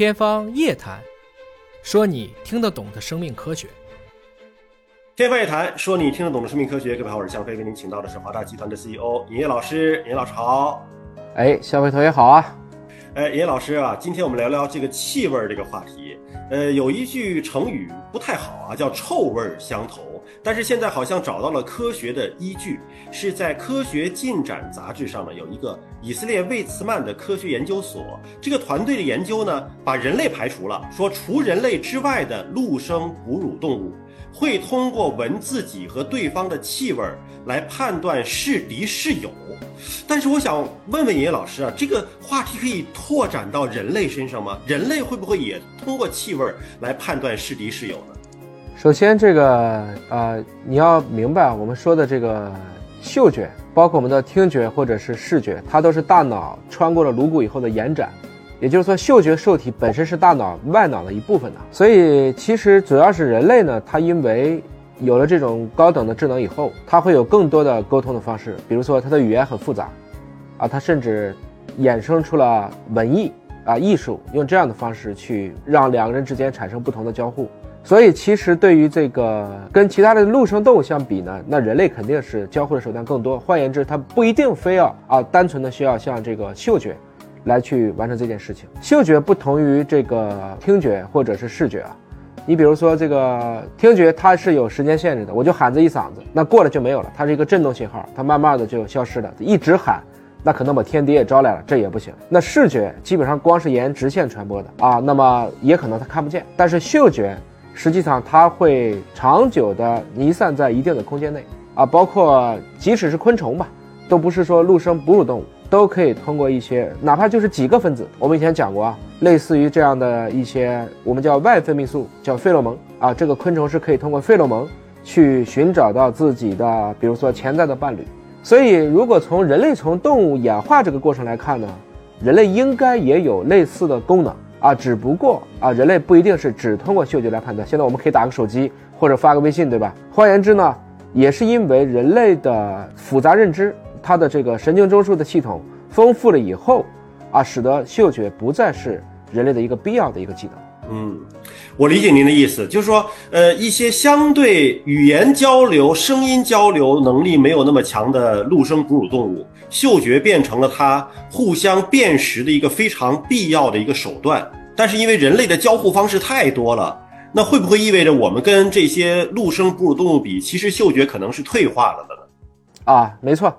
天方夜谭，说你听得懂的生命科学。天方夜谭，说你听得懂的生命科学。各位好，我是向飞，为您请到的是华大集团的 CEO 尹烨老师。尹老师好。哎，向飞同学好啊。哎，尹老师啊，今天我们聊聊这个气味这个话题。呃，有一句成语不太好啊，叫臭味相投。但是现在好像找到了科学的依据，是在《科学进展》杂志上呢，有一个以色列魏茨曼的科学研究所，这个团队的研究呢，把人类排除了，说除人类之外的陆生哺乳动物会通过闻自己和对方的气味来判断是敌是友。但是我想问问尹老师啊，这个话题可以拓展到人类身上吗？人类会不会也通过气味来判断是敌是友呢？首先，这个呃，你要明白，我们说的这个嗅觉，包括我们的听觉或者是视觉，它都是大脑穿过了颅骨以后的延展。也就是说，嗅觉受体本身是大脑外脑的一部分的。所以，其实主要是人类呢，它因为有了这种高等的智能以后，它会有更多的沟通的方式。比如说，它的语言很复杂，啊，它甚至衍生出了文艺啊艺术，用这样的方式去让两个人之间产生不同的交互。所以，其实对于这个跟其他的陆生动物相比呢，那人类肯定是交互的手段更多。换言之，它不一定非要啊单纯的需要像这个嗅觉，来去完成这件事情。嗅觉不同于这个听觉或者是视觉啊。你比如说这个听觉，它是有时间限制的，我就喊这一嗓子，那过了就没有了，它是一个震动信号，它慢慢的就消失了。一直喊，那可能把天敌也招来了，这也不行。那视觉基本上光是沿直线传播的啊，那么也可能它看不见。但是嗅觉。实际上，它会长久的弥散在一定的空间内啊，包括即使是昆虫吧，都不是说陆生哺乳动物都可以通过一些，哪怕就是几个分子。我们以前讲过啊，类似于这样的一些，我们叫外分泌素，叫费洛蒙啊，这个昆虫是可以通过费洛蒙去寻找到自己的，比如说潜在的伴侣。所以，如果从人类从动物演化这个过程来看呢，人类应该也有类似的功能。啊，只不过啊，人类不一定是只通过嗅觉来判断。现在我们可以打个手机或者发个微信，对吧？换言之呢，也是因为人类的复杂认知，它的这个神经中枢的系统丰富了以后，啊，使得嗅觉不再是人类的一个必要的一个技能。嗯，我理解您的意思，就是说，呃，一些相对语言交流、声音交流能力没有那么强的陆生哺乳动物，嗅觉变成了它互相辨识的一个非常必要的一个手段。但是因为人类的交互方式太多了，那会不会意味着我们跟这些陆生哺乳动物比，其实嗅觉可能是退化了的呢？啊，没错，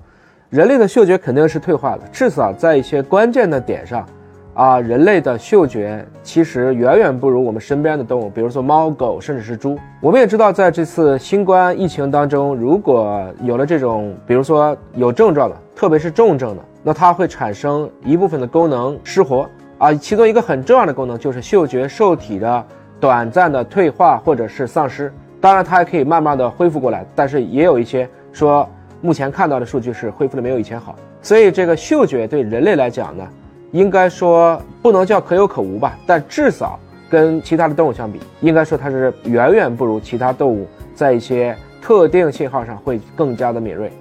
人类的嗅觉肯定是退化了，至少在一些关键的点上。啊，人类的嗅觉其实远远不如我们身边的动物，比如说猫、狗，甚至是猪。我们也知道，在这次新冠疫情当中，如果有了这种，比如说有症状的，特别是重症的，那它会产生一部分的功能失活啊。其中一个很重要的功能就是嗅觉受体的短暂的退化或者是丧失。当然，它还可以慢慢的恢复过来，但是也有一些说，目前看到的数据是恢复的没有以前好。所以，这个嗅觉对人类来讲呢？应该说不能叫可有可无吧，但至少跟其他的动物相比，应该说它是远远不如其他动物在一些特定信号上会更加的敏锐。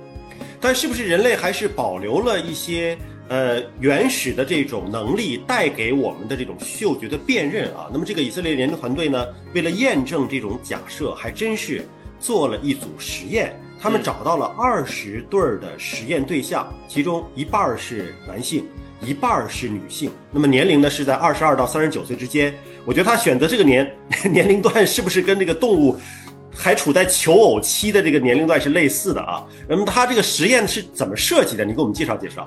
但是不是人类还是保留了一些呃原始的这种能力带给我们的这种嗅觉的辨认啊？那么这个以色列研究团队呢，为了验证这种假设，还真是做了一组实验，他们找到了二十对儿的实验对象，其中一半是男性。一半是女性，那么年龄呢是在二十二到三十九岁之间。我觉得他选择这个年 年龄段是不是跟这个动物还处在求偶期的这个年龄段是类似的啊？那么他这个实验是怎么设计的？你给我们介绍介绍。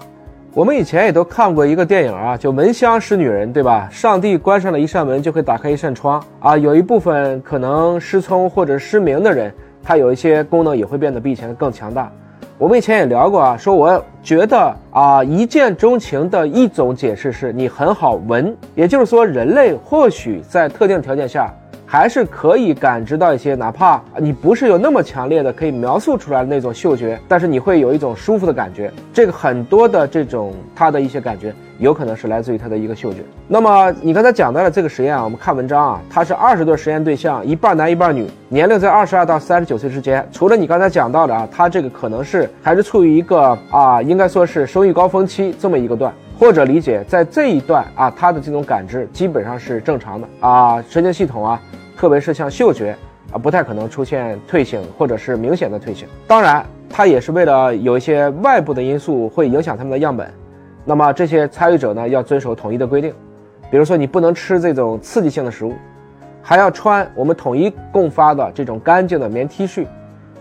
我们以前也都看过一个电影啊，就《闻香识女人》，对吧？上帝关上了一扇门，就会打开一扇窗啊。有一部分可能失聪或者失明的人，他有一些功能也会变得比以前更强大。我们以前也聊过啊，说我觉得啊，一见钟情的一种解释是你很好闻，也就是说，人类或许在特定条件下。还是可以感知到一些，哪怕你不是有那么强烈的可以描述出来的那种嗅觉，但是你会有一种舒服的感觉。这个很多的这种它的一些感觉，有可能是来自于他的一个嗅觉。那么你刚才讲到了这个实验啊，我们看文章啊，它是二十对实验对象，一半男一半女，年龄在二十二到三十九岁之间。除了你刚才讲到的啊，它这个可能是还是处于一个啊，应该说是生育高峰期这么一个段。或者理解在这一段啊，它的这种感知基本上是正常的啊，神经系统啊，特别是像嗅觉啊，不太可能出现退行或者是明显的退行。当然，它也是为了有一些外部的因素会影响他们的样本，那么这些参与者呢要遵守统一的规定，比如说你不能吃这种刺激性的食物，还要穿我们统一共发的这种干净的棉 T 恤。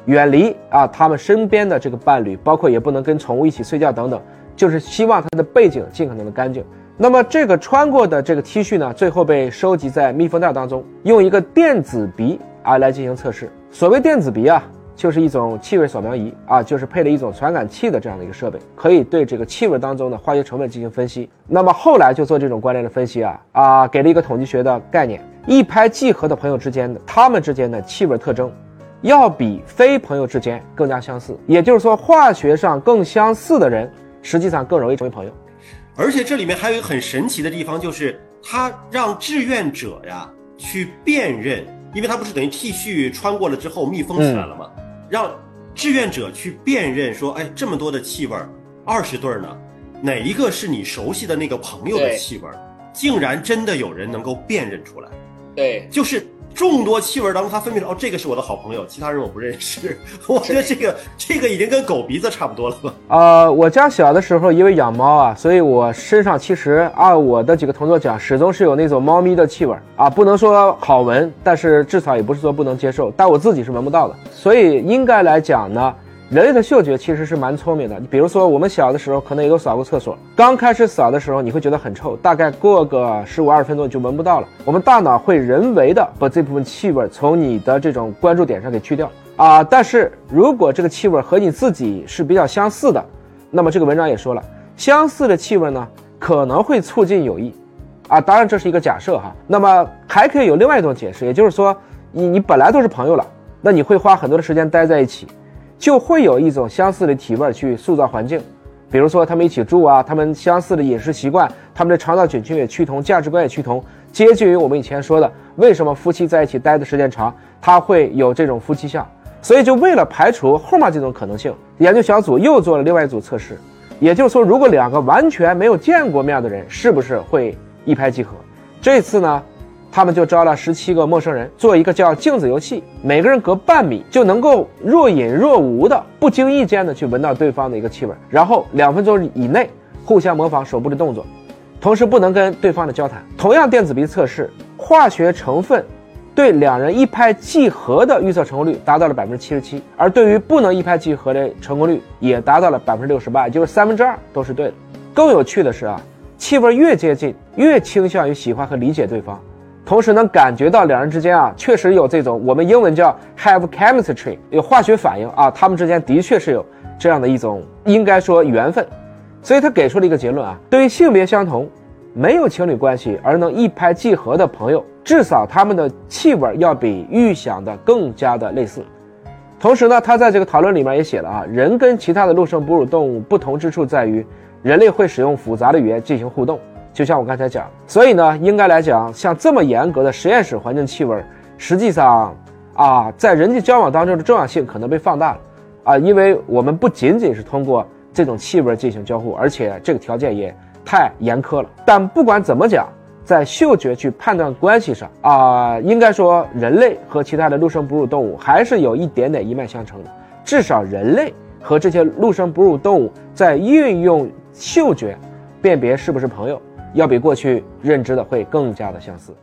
远离啊，他们身边的这个伴侣，包括也不能跟宠物一起睡觉等等，就是希望他的背景尽可能的干净。那么这个穿过的这个 T 恤呢，最后被收集在密封袋当中，用一个电子鼻啊来进行测试。所谓电子鼻啊，就是一种气味扫描仪啊，就是配了一种传感器的这样的一个设备，可以对这个气味当中的化学成分进行分析。那么后来就做这种关联的分析啊啊，给了一个统计学的概念：一拍即合的朋友之间的他们之间的气味特征。要比非朋友之间更加相似，也就是说，化学上更相似的人，实际上更容易成为朋友。而且这里面还有一个很神奇的地方，就是他让志愿者呀去辨认，因为他不是等于 T 恤穿过了之后密封起来了吗？让志愿者去辨认，说，哎，这么多的气味，二十对呢，哪一个是你熟悉的那个朋友的气味？竟然真的有人能够辨认出来。对，就是。众多气味当中，他分别说：“哦，这个是我的好朋友，其他人我不认识。”我觉得这个这个已经跟狗鼻子差不多了吧？呃，我家小的时候因为养猫啊，所以我身上其实按我的几个同桌讲，始终是有那种猫咪的气味啊，不能说好闻，但是至少也不是说不能接受，但我自己是闻不到的。所以应该来讲呢。人类的嗅觉其实是蛮聪明的。比如说，我们小的时候可能也都扫过厕所，刚开始扫的时候你会觉得很臭，大概过个十五二十分钟就闻不到了。我们大脑会人为的把这部分气味从你的这种关注点上给去掉啊。但是如果这个气味和你自己是比较相似的，那么这个文章也说了，相似的气味呢可能会促进友谊啊。当然这是一个假设哈。那么还可以有另外一种解释，也就是说，你你本来都是朋友了，那你会花很多的时间待在一起。就会有一种相似的体味去塑造环境，比如说他们一起住啊，他们相似的饮食习惯，他们的肠道菌群也趋同，价值观也趋同，接近于我们以前说的，为什么夫妻在一起待的时间长，他会有这种夫妻相。所以就为了排除后面这种可能性，研究小组又做了另外一组测试，也就是说，如果两个完全没有见过面的人，是不是会一拍即合？这次呢？他们就招了十七个陌生人做一个叫镜子游戏，每个人隔半米就能够若隐若无的、不经意间的去闻到对方的一个气味，然后两分钟以内互相模仿手部的动作，同时不能跟对方的交谈。同样电子鼻测试，化学成分对两人一拍即合的预测成功率达到了百分之七十七，而对于不能一拍即合的成功率也达到了百分之六十八，也就是三分之二都是对的。更有趣的是啊，气味越接近，越倾向于喜欢和理解对方。同时能感觉到两人之间啊，确实有这种我们英文叫 have chemistry，有化学反应啊，他们之间的确是有这样的一种应该说缘分，所以他给出了一个结论啊，对于性别相同、没有情侣关系而能一拍即合的朋友，至少他们的气味要比预想的更加的类似。同时呢，他在这个讨论里面也写了啊，人跟其他的陆生哺乳动物不同之处在于，人类会使用复杂的语言进行互动。就像我刚才讲，所以呢，应该来讲，像这么严格的实验室环境气味，实际上啊，在人际交往当中的重要性可能被放大了啊，因为我们不仅仅是通过这种气味进行交互，而且这个条件也太严苛了。但不管怎么讲，在嗅觉去判断关系上啊，应该说人类和其他的陆生哺乳动物还是有一点点一脉相承的，至少人类和这些陆生哺乳动物在运用嗅觉辨别是不是朋友。要比过去认知的会更加的相似。